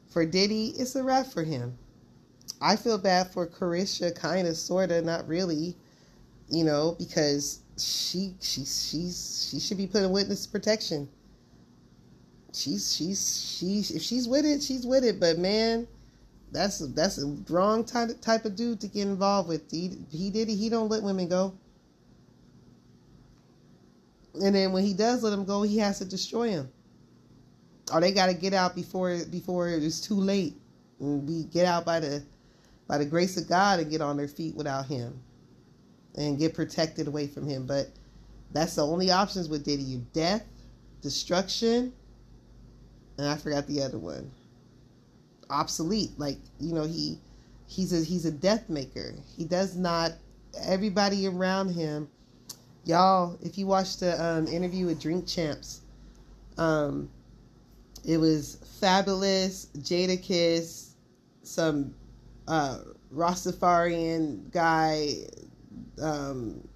for Diddy, it's a wrap for him. I feel bad for Caresha, kind of, sort of, not really, you know, because she she she's she should be put in witness protection. She's she's she's if she's with it, she's with it. But man, that's that's a wrong type type of dude to get involved with. He, he did. He don't let women go. And then when he does let them go, he has to destroy them. Or they got to get out before before it's too late. And we get out by the by the grace of God and get on their feet without him, and get protected away from him. But that's the only options with Diddy: you death, destruction, and I forgot the other one obsolete. Like you know, he he's a he's a death maker. He does not. Everybody around him, y'all. If you watched the um, interview with Drink Champs, um, it was Fabolous. Jada Jadakiss, some uh, Rastafarian guy. Um,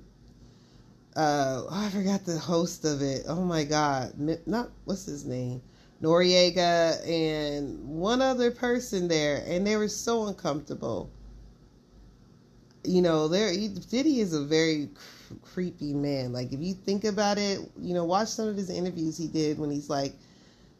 uh, oh, I forgot the host of it. Oh my God, not what's his name? Noreaga and one other person there, and they were so uncomfortable. You know, there Diddy is a very cr- creepy man. Like if you think about it, you know, watch some of his interviews he did when he's like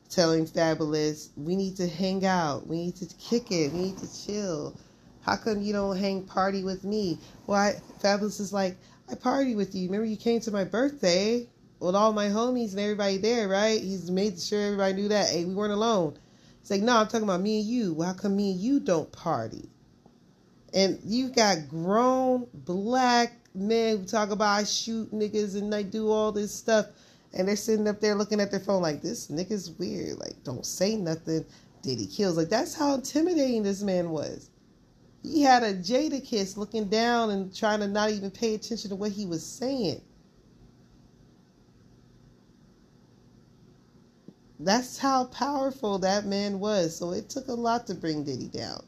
telling Fabolous, "We need to hang out. We need to kick it. We need to chill. How come you don't hang party with me?" Why? Fabolous is like, "I party with you. Remember you came to my birthday." With all my homies and everybody there, right? He's made sure everybody knew that. Hey, we weren't alone. He's like, no, I'm talking about me and you. Well, how come me and you don't party? And you got grown black men who talk about I shoot niggas and I do all this stuff. And they're sitting up there looking at their phone like, this nigga's weird. Like, don't say nothing. Diddy kills. Like, that's how intimidating this man was. He had a Jadakiss looking down and trying to not even pay attention to what he was saying. That's how powerful that man was. So it took a lot to bring Diddy down.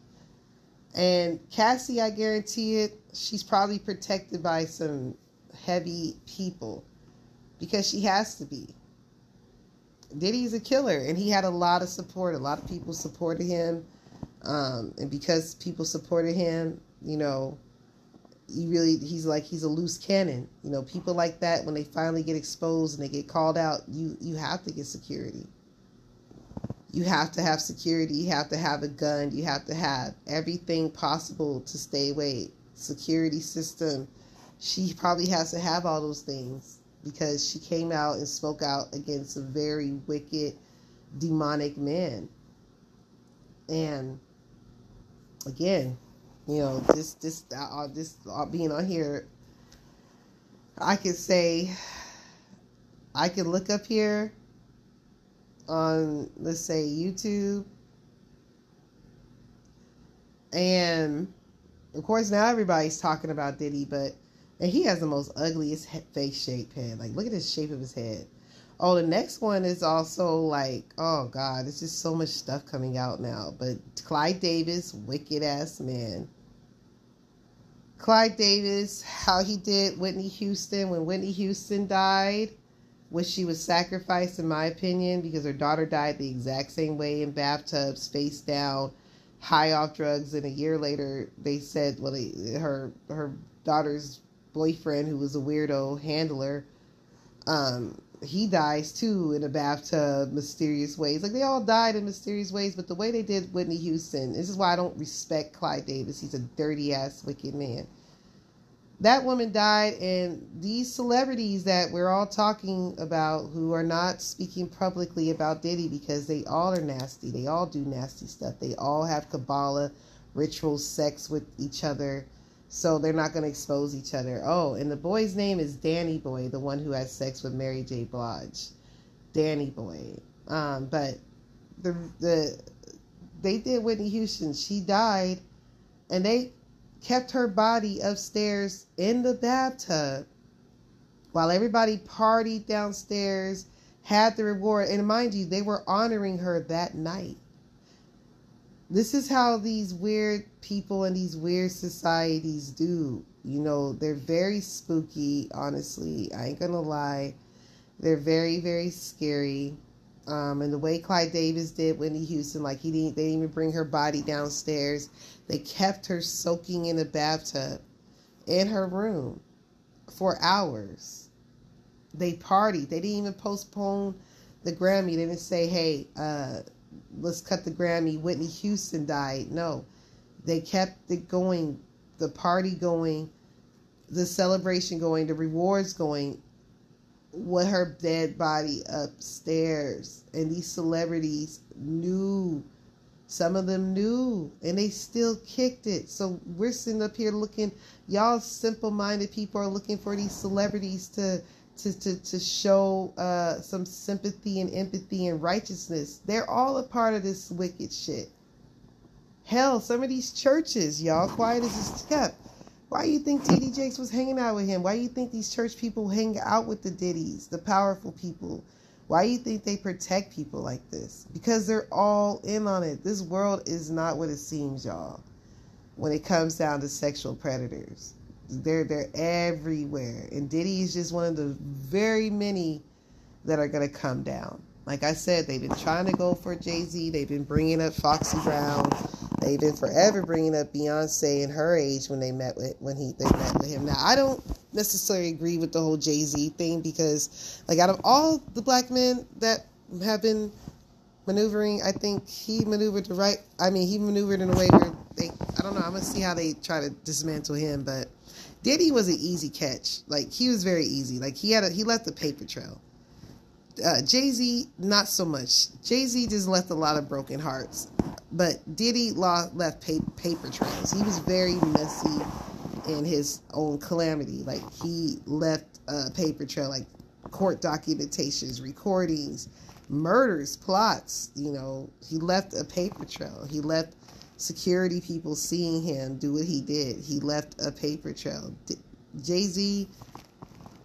And Cassie, I guarantee it, she's probably protected by some heavy people because she has to be. Diddy's a killer, and he had a lot of support. A lot of people supported him. Um, and because people supported him, you know, he really he's like he's a loose cannon. You know, people like that when they finally get exposed and they get called out, you you have to get security you have to have security, you have to have a gun, you have to have everything possible to stay away. Security system. She probably has to have all those things because she came out and spoke out against a very wicked, demonic man. And again, you know, this this uh, this uh, being on here, I could say, I could look up here on let's say YouTube. And of course now everybody's talking about Diddy, but and he has the most ugliest face shape head. Like look at the shape of his head. Oh, the next one is also like, oh God, it's just so much stuff coming out now. But Clyde Davis, wicked ass man. Clyde Davis, how he did Whitney Houston when Whitney Houston died, which she was sacrificed, in my opinion, because her daughter died the exact same way in bathtubs, face down, high off drugs, and a year later they said, well, they, her her daughter's boyfriend, who was a weirdo handler, um, he dies too in a bathtub, mysterious ways. Like they all died in mysterious ways, but the way they did Whitney Houston, this is why I don't respect Clive Davis. He's a dirty ass, wicked man. That woman died, and these celebrities that we're all talking about who are not speaking publicly about Diddy because they all are nasty. They all do nasty stuff. They all have Kabbalah, ritual sex with each other so they're not going to expose each other. Oh, and the boy's name is Danny Boy, the one who had sex with Mary J. Blige. Danny Boy. Um, but the the they did Whitney Houston. She died, and they kept her body upstairs in the bathtub while everybody partied downstairs, had the reward. And mind you, they were honoring her that night. This is how these weird people in these weird societies do. You know, they're very spooky, honestly. I ain't gonna lie. They're very, very scary. Um, and the way Clyde Davis did Whitney Houston, like he didn't, they didn't even bring her body downstairs. They kept her soaking in a bathtub in her room for hours. They partied. They didn't even postpone the Grammy. They didn't say, "Hey, uh, let's cut the Grammy. Whitney Houston died. No, they kept it going, the party going, the celebration going, the rewards going, with her dead body upstairs. And these celebrities knew, some of them knew, and they still kicked it. So we're sitting up here looking, y'all simple minded people are looking for these celebrities to to, to, to show uh, some sympathy and empathy and righteousness. They're all a part of this wicked shit. Hell, some of these churches, y'all, quiet as it's kept. Why do you think TD Jakes was hanging out with him? Why do you think these church people hang out with the Diddys, the powerful people? Why do you think they protect people like this? Because they're all in on it. This world is not what it seems, y'all, when it comes down to sexual predators. They're they're everywhere, and Diddy is just one of the very many that are gonna come down. Like I said, they've been trying to go for Jay Z. They've been bringing up Foxy Brown. They've been forever bringing up Beyonce and her age when they met with when he they met with him. Now I don't necessarily agree with the whole Jay Z thing because, like, out of all the black men that have been maneuvering, I think he maneuvered the right. I mean, he maneuvered in a way where they. I don't know. I'm gonna see how they try to dismantle him, but Diddy was an easy catch. Like he was very easy. Like he had a, he left a paper trail. Uh, Jay Z not so much. Jay Z just left a lot of broken hearts, but Diddy left paper trails. He was very messy in his own calamity. Like he left a paper trail, like court documentations, recordings, murders, plots. You know, he left a paper trail. He left security people seeing him do what he did. He left a paper trail. Jay Z,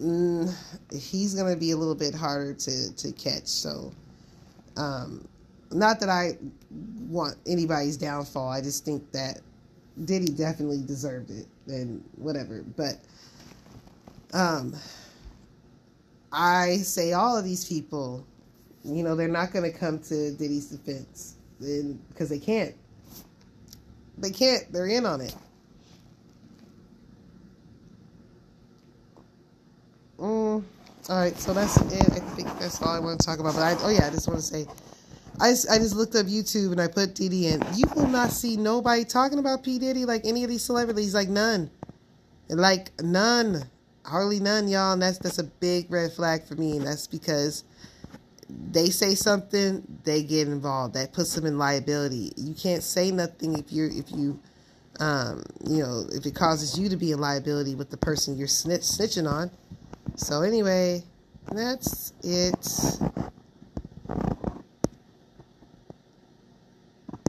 mm, he's to be a little bit harder to, to catch. So, um, not that I want anybody's downfall. I just think that Diddy definitely deserved it and whatever. But um, I say all of these people, you know, they're not going to come to Diddy's defense because they can't. They can't. They're in on it. Mm, all right, so that's it. I think that's all I want to talk about. But I, oh yeah, I just want to say, I just, I just looked up YouTube and I put Diddy in. You will not see nobody talking about P Diddy like any of these celebrities. Like none, like none, hardly none, y'all. And that's that's a big red flag for me. And that's because they say something, they get involved. That puts them in liability. You can't say nothing if you're if you um, you know if it causes you to be in liability with the person you're snitch, snitching on. So anyway, that's it.